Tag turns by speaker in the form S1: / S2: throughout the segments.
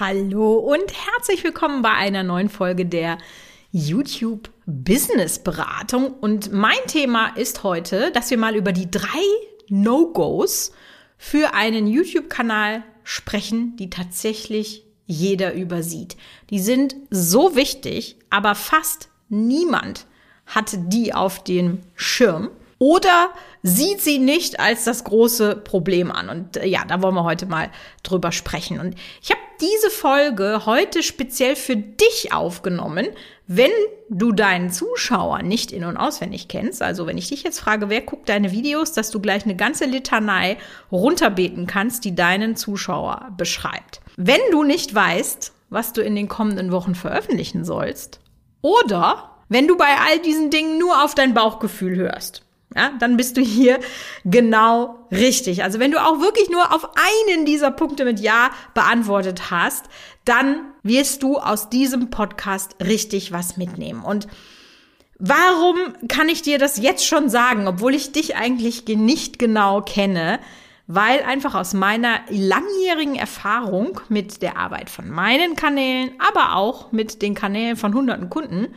S1: Hallo und herzlich willkommen bei einer neuen Folge der YouTube Business Beratung. Und mein Thema ist heute, dass wir mal über die drei No-Gos für einen YouTube-Kanal sprechen, die tatsächlich jeder übersieht. Die sind so wichtig, aber fast niemand hat die auf dem Schirm oder sieht sie nicht als das große Problem an. Und äh, ja, da wollen wir heute mal drüber sprechen. Und ich habe diese Folge heute speziell für dich aufgenommen, wenn du deinen Zuschauer nicht in- und auswendig kennst. Also wenn ich dich jetzt frage, wer guckt deine Videos, dass du gleich eine ganze Litanei runterbeten kannst, die deinen Zuschauer beschreibt. Wenn du nicht weißt, was du in den kommenden Wochen veröffentlichen sollst, oder wenn du bei all diesen Dingen nur auf dein Bauchgefühl hörst, ja, dann bist du hier genau richtig. Also wenn du auch wirklich nur auf einen dieser Punkte mit Ja beantwortet hast, dann wirst du aus diesem Podcast richtig was mitnehmen. Und warum kann ich dir das jetzt schon sagen, obwohl ich dich eigentlich nicht genau kenne? Weil einfach aus meiner langjährigen Erfahrung mit der Arbeit von meinen Kanälen, aber auch mit den Kanälen von hunderten Kunden,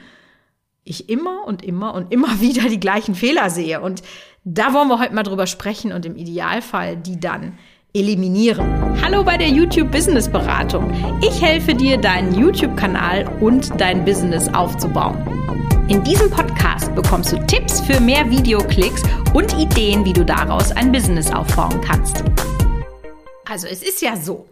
S1: ich immer und immer und immer wieder die gleichen Fehler sehe. Und da wollen wir heute mal drüber sprechen und im Idealfall die dann eliminieren. Hallo bei der YouTube Business Beratung. Ich helfe dir, deinen YouTube-Kanal und dein Business aufzubauen. In diesem Podcast bekommst du Tipps für mehr Videoklicks und Ideen, wie du daraus ein Business aufbauen kannst. Also es ist ja so,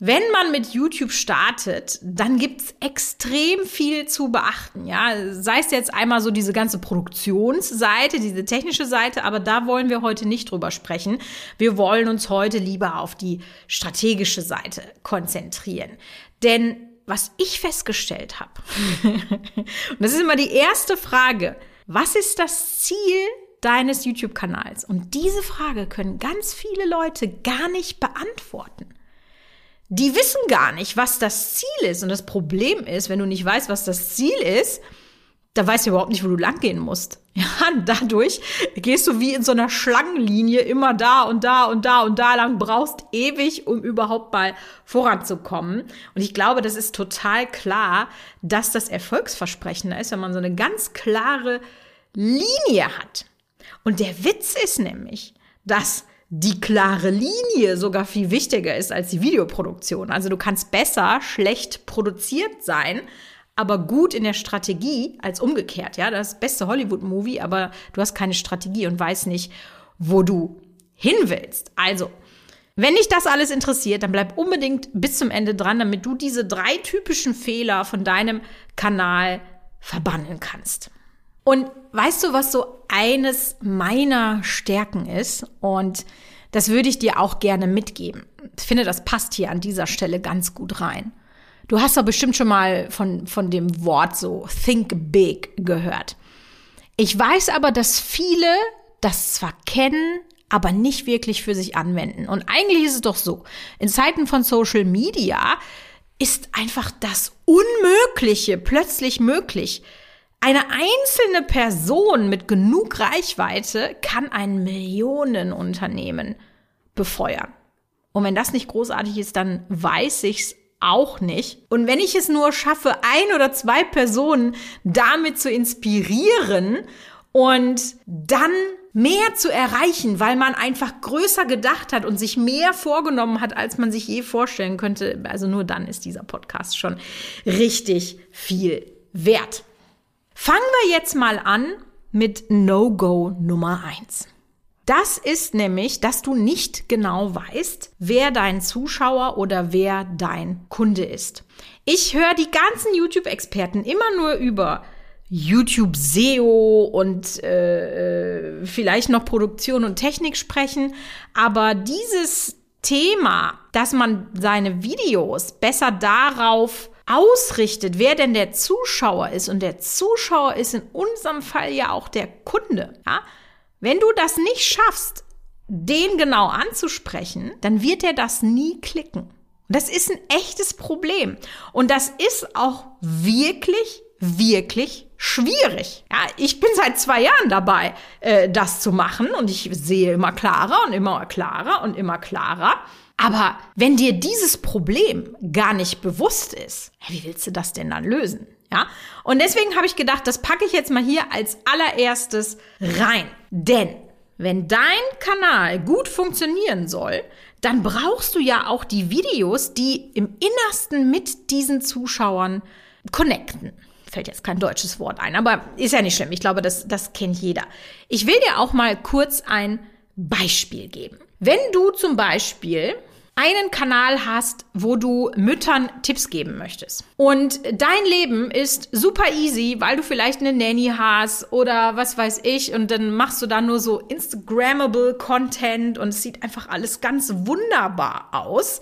S1: wenn man mit YouTube startet, dann gibt's extrem viel zu beachten. Ja, sei es jetzt einmal so diese ganze Produktionsseite, diese technische Seite, aber da wollen wir heute nicht drüber sprechen. Wir wollen uns heute lieber auf die strategische Seite konzentrieren. Denn was ich festgestellt habe, und das ist immer die erste Frage, was ist das Ziel deines YouTube-Kanals? Und diese Frage können ganz viele Leute gar nicht beantworten die wissen gar nicht, was das Ziel ist. Und das Problem ist, wenn du nicht weißt, was das Ziel ist, da weißt du überhaupt nicht, wo du langgehen musst. Ja, dadurch gehst du wie in so einer Schlangenlinie immer da und da und da und da lang, brauchst ewig, um überhaupt mal voranzukommen. Und ich glaube, das ist total klar, dass das Erfolgsversprechen ist, wenn man so eine ganz klare Linie hat. Und der Witz ist nämlich, dass die klare Linie sogar viel wichtiger ist als die Videoproduktion. Also du kannst besser schlecht produziert sein, aber gut in der Strategie als umgekehrt. Ja, das beste Hollywood-Movie, aber du hast keine Strategie und weißt nicht, wo du hin willst. Also, wenn dich das alles interessiert, dann bleib unbedingt bis zum Ende dran, damit du diese drei typischen Fehler von deinem Kanal verbannen kannst. Und weißt du, was so eines meiner Stärken ist? Und das würde ich dir auch gerne mitgeben. Ich finde, das passt hier an dieser Stelle ganz gut rein. Du hast doch bestimmt schon mal von, von dem Wort so Think Big gehört. Ich weiß aber, dass viele das zwar kennen, aber nicht wirklich für sich anwenden. Und eigentlich ist es doch so, in Zeiten von Social Media ist einfach das Unmögliche plötzlich möglich. Eine einzelne Person mit genug Reichweite kann ein Millionenunternehmen befeuern. Und wenn das nicht großartig ist, dann weiß ich's auch nicht. Und wenn ich es nur schaffe, ein oder zwei Personen damit zu inspirieren und dann mehr zu erreichen, weil man einfach größer gedacht hat und sich mehr vorgenommen hat, als man sich je vorstellen könnte, also nur dann ist dieser Podcast schon richtig viel wert. Fangen wir jetzt mal an mit No-Go Nummer eins. Das ist nämlich, dass du nicht genau weißt, wer dein Zuschauer oder wer dein Kunde ist. Ich höre die ganzen YouTube-Experten immer nur über YouTube SEO und äh, äh, vielleicht noch Produktion und Technik sprechen, aber dieses Thema, dass man seine Videos besser darauf ausrichtet, wer denn der Zuschauer ist. Und der Zuschauer ist in unserem Fall ja auch der Kunde. Ja? Wenn du das nicht schaffst, den genau anzusprechen, dann wird er das nie klicken. Das ist ein echtes Problem. Und das ist auch wirklich, wirklich schwierig. Ja, ich bin seit zwei Jahren dabei, äh, das zu machen und ich sehe immer klarer und immer klarer und immer klarer, Aber wenn dir dieses Problem gar nicht bewusst ist, wie willst du das denn dann lösen? Ja? Und deswegen habe ich gedacht, das packe ich jetzt mal hier als allererstes rein. Denn wenn dein Kanal gut funktionieren soll, dann brauchst du ja auch die Videos, die im Innersten mit diesen Zuschauern connecten. Fällt jetzt kein deutsches Wort ein, aber ist ja nicht schlimm. Ich glaube, das, das kennt jeder. Ich will dir auch mal kurz ein Beispiel geben. Wenn du zum Beispiel einen Kanal hast, wo du Müttern Tipps geben möchtest. Und dein Leben ist super easy, weil du vielleicht eine Nanny hast oder was weiß ich und dann machst du da nur so Instagrammable Content und es sieht einfach alles ganz wunderbar aus.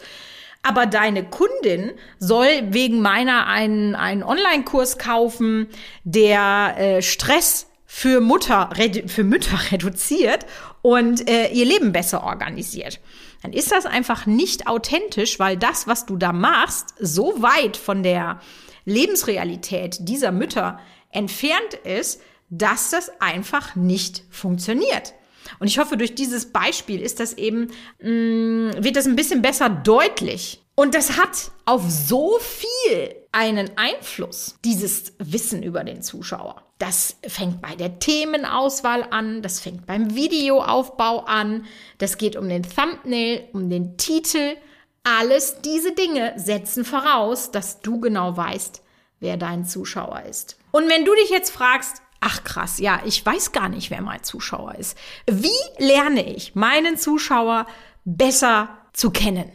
S1: Aber deine Kundin soll wegen meiner einen, einen Online-Kurs kaufen, der äh, Stress für, Mutter, für Mütter reduziert und äh, ihr Leben besser organisiert dann ist das einfach nicht authentisch, weil das, was du da machst, so weit von der Lebensrealität dieser Mütter entfernt ist, dass das einfach nicht funktioniert. Und ich hoffe, durch dieses Beispiel ist das eben, mh, mm, wird das ein bisschen besser deutlich. Und das hat auf so viel einen Einfluss, dieses Wissen über den Zuschauer. Das fängt bei der Themenauswahl an, das fängt beim Videoaufbau an, das geht um den Thumbnail, um den Titel. Alles diese Dinge setzen voraus, dass du genau weißt, wer dein Zuschauer ist. Und wenn du dich jetzt fragst, ach krass, ja, ich weiß gar nicht, wer mein Zuschauer ist. Wie lerne ich meinen Zuschauer besser zu kennen?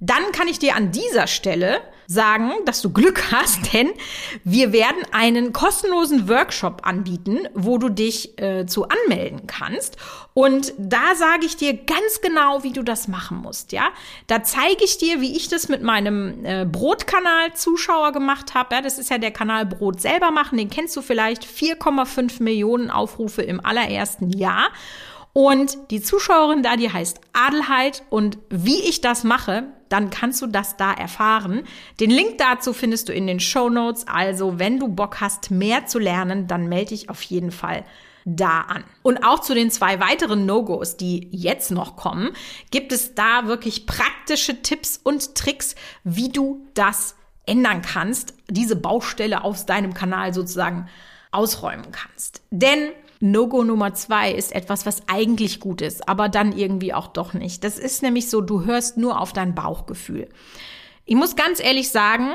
S1: Dann kann ich dir an dieser Stelle sagen, dass du Glück hast, denn wir werden einen kostenlosen Workshop anbieten, wo du dich äh, zu anmelden kannst. Und da sage ich dir ganz genau, wie du das machen musst. Ja, da zeige ich dir, wie ich das mit meinem äh, Brotkanal Zuschauer gemacht habe. Ja, das ist ja der Kanal Brot selber machen. Den kennst du vielleicht. 4,5 Millionen Aufrufe im allerersten Jahr. Und die Zuschauerin da, die heißt Adelheid. Und wie ich das mache, dann kannst du das da erfahren. Den Link dazu findest du in den Show Notes. Also, wenn du Bock hast, mehr zu lernen, dann melde dich auf jeden Fall da an. Und auch zu den zwei weiteren No-Gos, die jetzt noch kommen, gibt es da wirklich praktische Tipps und Tricks, wie du das ändern kannst, diese Baustelle aus deinem Kanal sozusagen ausräumen kannst. Denn No-Go Nummer zwei ist etwas, was eigentlich gut ist, aber dann irgendwie auch doch nicht. Das ist nämlich so, du hörst nur auf dein Bauchgefühl. Ich muss ganz ehrlich sagen,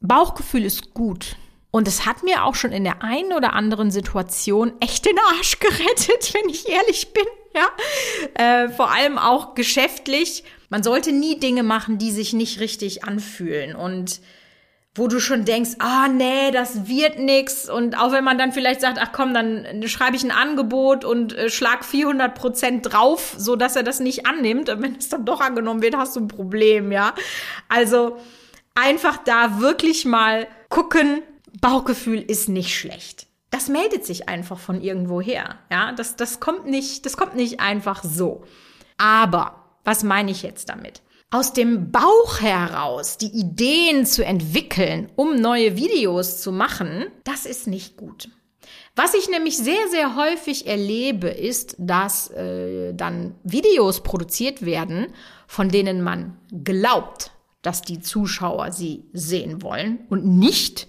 S1: Bauchgefühl ist gut. Und es hat mir auch schon in der einen oder anderen Situation echt den Arsch gerettet, wenn ich ehrlich bin. Ja, äh, vor allem auch geschäftlich. Man sollte nie Dinge machen, die sich nicht richtig anfühlen. Und wo du schon denkst, ah nee, das wird nix und auch wenn man dann vielleicht sagt, ach komm, dann schreibe ich ein Angebot und äh, schlag 400 Prozent drauf, so dass er das nicht annimmt, und wenn es dann doch angenommen wird, hast du ein Problem, ja. Also einfach da wirklich mal gucken, Bauchgefühl ist nicht schlecht. Das meldet sich einfach von irgendwo her, ja. Das das kommt nicht, das kommt nicht einfach so. Aber was meine ich jetzt damit? Aus dem Bauch heraus die Ideen zu entwickeln, um neue Videos zu machen, das ist nicht gut. Was ich nämlich sehr, sehr häufig erlebe, ist, dass äh, dann Videos produziert werden, von denen man glaubt, dass die Zuschauer sie sehen wollen und nicht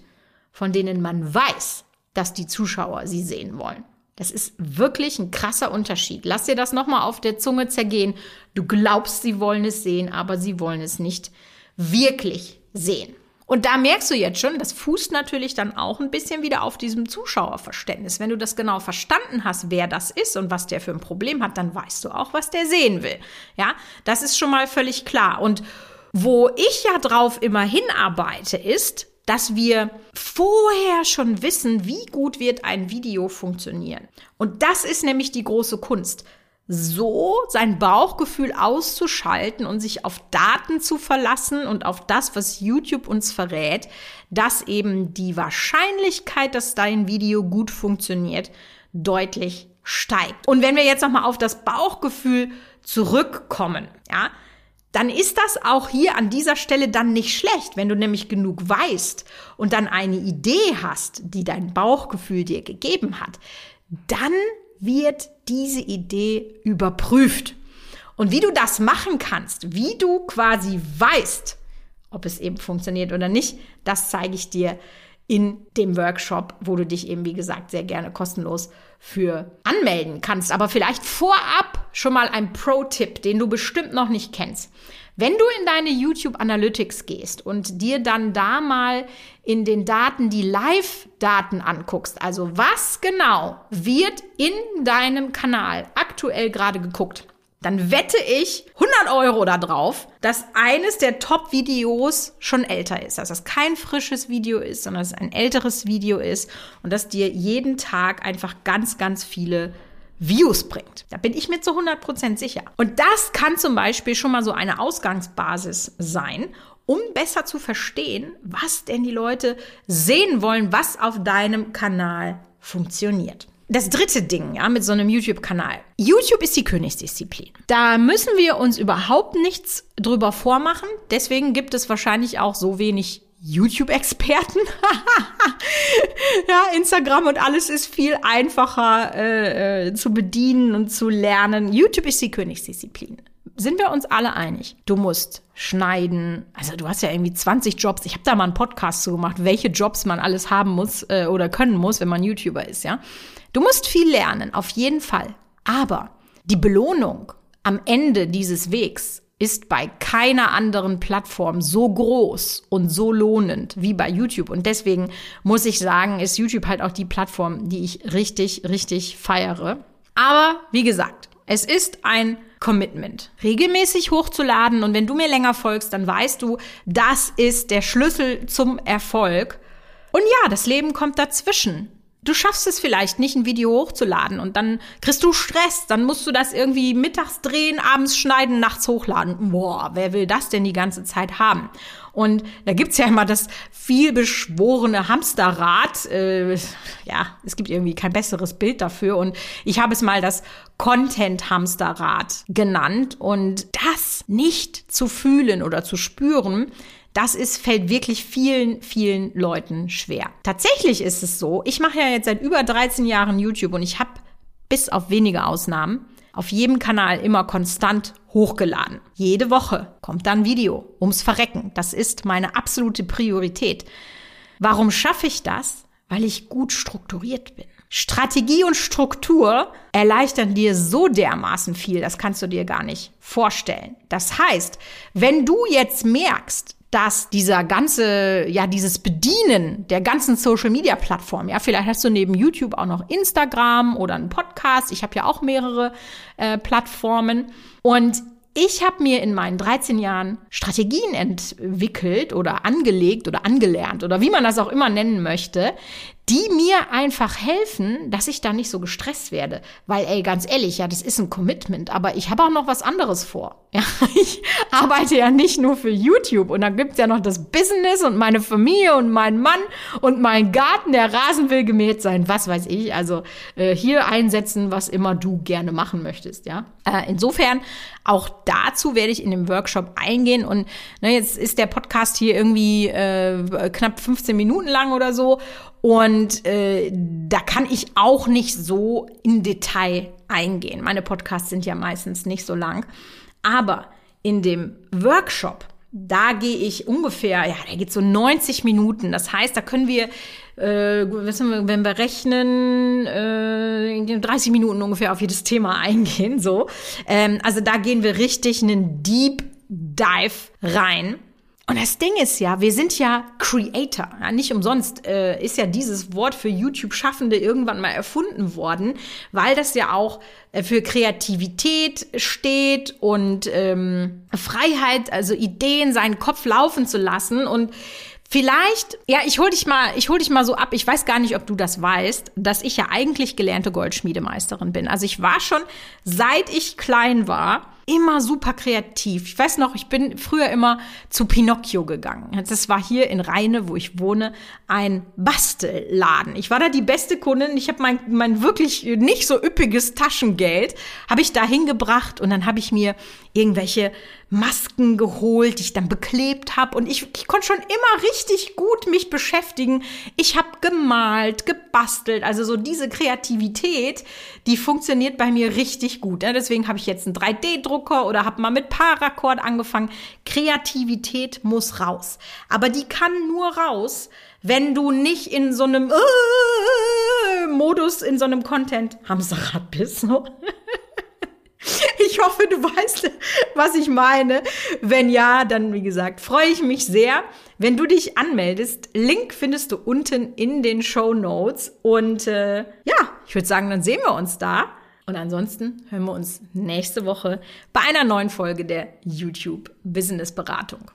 S1: von denen man weiß, dass die Zuschauer sie sehen wollen. Das ist wirklich ein krasser Unterschied. Lass dir das nochmal auf der Zunge zergehen. Du glaubst, sie wollen es sehen, aber sie wollen es nicht wirklich sehen. Und da merkst du jetzt schon, das fußt natürlich dann auch ein bisschen wieder auf diesem Zuschauerverständnis. Wenn du das genau verstanden hast, wer das ist und was der für ein Problem hat, dann weißt du auch, was der sehen will. Ja, das ist schon mal völlig klar. Und wo ich ja drauf immer hinarbeite, ist, dass wir vorher schon wissen, wie gut wird ein Video funktionieren. Und das ist nämlich die große Kunst. So sein Bauchgefühl auszuschalten und sich auf Daten zu verlassen und auf das, was YouTube uns verrät, dass eben die Wahrscheinlichkeit, dass dein Video gut funktioniert, deutlich steigt. Und wenn wir jetzt nochmal auf das Bauchgefühl zurückkommen, ja, dann ist das auch hier an dieser Stelle dann nicht schlecht, wenn du nämlich genug weißt und dann eine Idee hast, die dein Bauchgefühl dir gegeben hat, dann wird diese Idee überprüft. Und wie du das machen kannst, wie du quasi weißt, ob es eben funktioniert oder nicht, das zeige ich dir in dem Workshop, wo du dich eben, wie gesagt, sehr gerne kostenlos für anmelden kannst. Aber vielleicht vorab schon mal ein Pro-Tipp, den du bestimmt noch nicht kennst. Wenn du in deine YouTube Analytics gehst und dir dann da mal in den Daten die Live-Daten anguckst, also was genau wird in deinem Kanal aktuell gerade geguckt, dann wette ich 100 Euro darauf, dass eines der Top-Videos schon älter ist. Dass das kein frisches Video ist, sondern dass es ein älteres Video ist und dass dir jeden Tag einfach ganz, ganz viele Views bringt. Da bin ich mir zu 100% sicher. Und das kann zum Beispiel schon mal so eine Ausgangsbasis sein, um besser zu verstehen, was denn die Leute sehen wollen, was auf deinem Kanal funktioniert das dritte Ding, ja, mit so einem YouTube-Kanal. YouTube ist die Königsdisziplin. Da müssen wir uns überhaupt nichts drüber vormachen. Deswegen gibt es wahrscheinlich auch so wenig YouTube-Experten. ja, Instagram und alles ist viel einfacher äh, äh, zu bedienen und zu lernen. YouTube ist die Königsdisziplin. Sind wir uns alle einig? Du musst schneiden. Also du hast ja irgendwie 20 Jobs. Ich habe da mal einen Podcast zu gemacht, welche Jobs man alles haben muss äh, oder können muss, wenn man YouTuber ist, ja. Du musst viel lernen, auf jeden Fall. Aber die Belohnung am Ende dieses Wegs ist bei keiner anderen Plattform so groß und so lohnend wie bei YouTube. Und deswegen muss ich sagen, ist YouTube halt auch die Plattform, die ich richtig, richtig feiere. Aber wie gesagt, es ist ein Commitment, regelmäßig hochzuladen. Und wenn du mir länger folgst, dann weißt du, das ist der Schlüssel zum Erfolg. Und ja, das Leben kommt dazwischen du schaffst es vielleicht nicht, ein Video hochzuladen und dann kriegst du Stress, dann musst du das irgendwie mittags drehen, abends schneiden, nachts hochladen. Boah, wer will das denn die ganze Zeit haben? Und da gibt's ja immer das vielbeschworene Hamsterrad. Äh, ja, es gibt irgendwie kein besseres Bild dafür. Und ich habe es mal das Content-Hamsterrad genannt. Und das nicht zu fühlen oder zu spüren, das ist, fällt wirklich vielen, vielen Leuten schwer. Tatsächlich ist es so, ich mache ja jetzt seit über 13 Jahren YouTube und ich habe bis auf wenige Ausnahmen auf jedem Kanal immer konstant hochgeladen. Jede Woche kommt dann Video ums Verrecken. Das ist meine absolute Priorität. Warum schaffe ich das? Weil ich gut strukturiert bin. Strategie und Struktur erleichtern dir so dermaßen viel, das kannst du dir gar nicht vorstellen. Das heißt, wenn du jetzt merkst, dass dieser ganze, ja, dieses Bedienen der ganzen Social Media Plattform, ja, vielleicht hast du neben YouTube auch noch Instagram oder einen Podcast. Ich habe ja auch mehrere äh, Plattformen. Und ich habe mir in meinen 13 Jahren Strategien entwickelt oder angelegt oder angelernt oder wie man das auch immer nennen möchte, die mir einfach helfen, dass ich da nicht so gestresst werde. Weil, ey, ganz ehrlich, ja, das ist ein Commitment, aber ich habe auch noch was anderes vor. Ja, ich arbeite ja nicht nur für YouTube und dann gibt's ja noch das Business und meine Familie und mein Mann und mein Garten, der Rasen will gemäht sein, was weiß ich. Also äh, hier einsetzen, was immer du gerne machen möchtest, ja. Äh, insofern, auch dazu werde ich in dem Workshop eingehen und ne, jetzt ist der Podcast hier irgendwie äh, knapp 15 Minuten lang oder so und äh, da kann ich auch nicht so in Detail eingehen. Meine Podcasts sind ja meistens nicht so lang. Aber in dem Workshop, da gehe ich ungefähr, ja, da geht so 90 Minuten. Das heißt, da können wir, äh, wenn wir rechnen, äh, 30 Minuten ungefähr auf jedes Thema eingehen. So, ähm, also da gehen wir richtig einen Deep Dive rein. Und das Ding ist ja, wir sind ja Creator. Ja, nicht umsonst äh, ist ja dieses Wort für YouTube-Schaffende irgendwann mal erfunden worden, weil das ja auch äh, für Kreativität steht und ähm, Freiheit, also Ideen, seinen Kopf laufen zu lassen. Und Vielleicht, ja, ich hol dich mal, ich hol dich mal so ab. Ich weiß gar nicht, ob du das weißt, dass ich ja eigentlich gelernte Goldschmiedemeisterin bin. Also ich war schon, seit ich klein war, immer super kreativ. Ich weiß noch, ich bin früher immer zu Pinocchio gegangen. Das war hier in Rheine, wo ich wohne, ein Bastelladen. Ich war da die beste Kundin. Ich habe mein, mein wirklich nicht so üppiges Taschengeld habe ich da hingebracht und dann habe ich mir irgendwelche Masken geholt, die ich dann beklebt habe. Und ich, ich konnte schon immer richtig gut mich beschäftigen. Ich habe gemalt, gebastelt. Also so diese Kreativität, die funktioniert bei mir richtig gut. Ja, deswegen habe ich jetzt einen 3D-Drucker oder habe mal mit Paracord angefangen. Kreativität muss raus. Aber die kann nur raus, wenn du nicht in so einem äh, Modus, in so einem Content-Hamsterrad bist. Ich hoffe, du weißt, was ich meine. Wenn ja, dann wie gesagt, freue ich mich sehr, wenn du dich anmeldest. Link findest du unten in den Show Notes. Und äh, ja, ich würde sagen, dann sehen wir uns da. Und ansonsten hören wir uns nächste Woche bei einer neuen Folge der YouTube Business Beratung.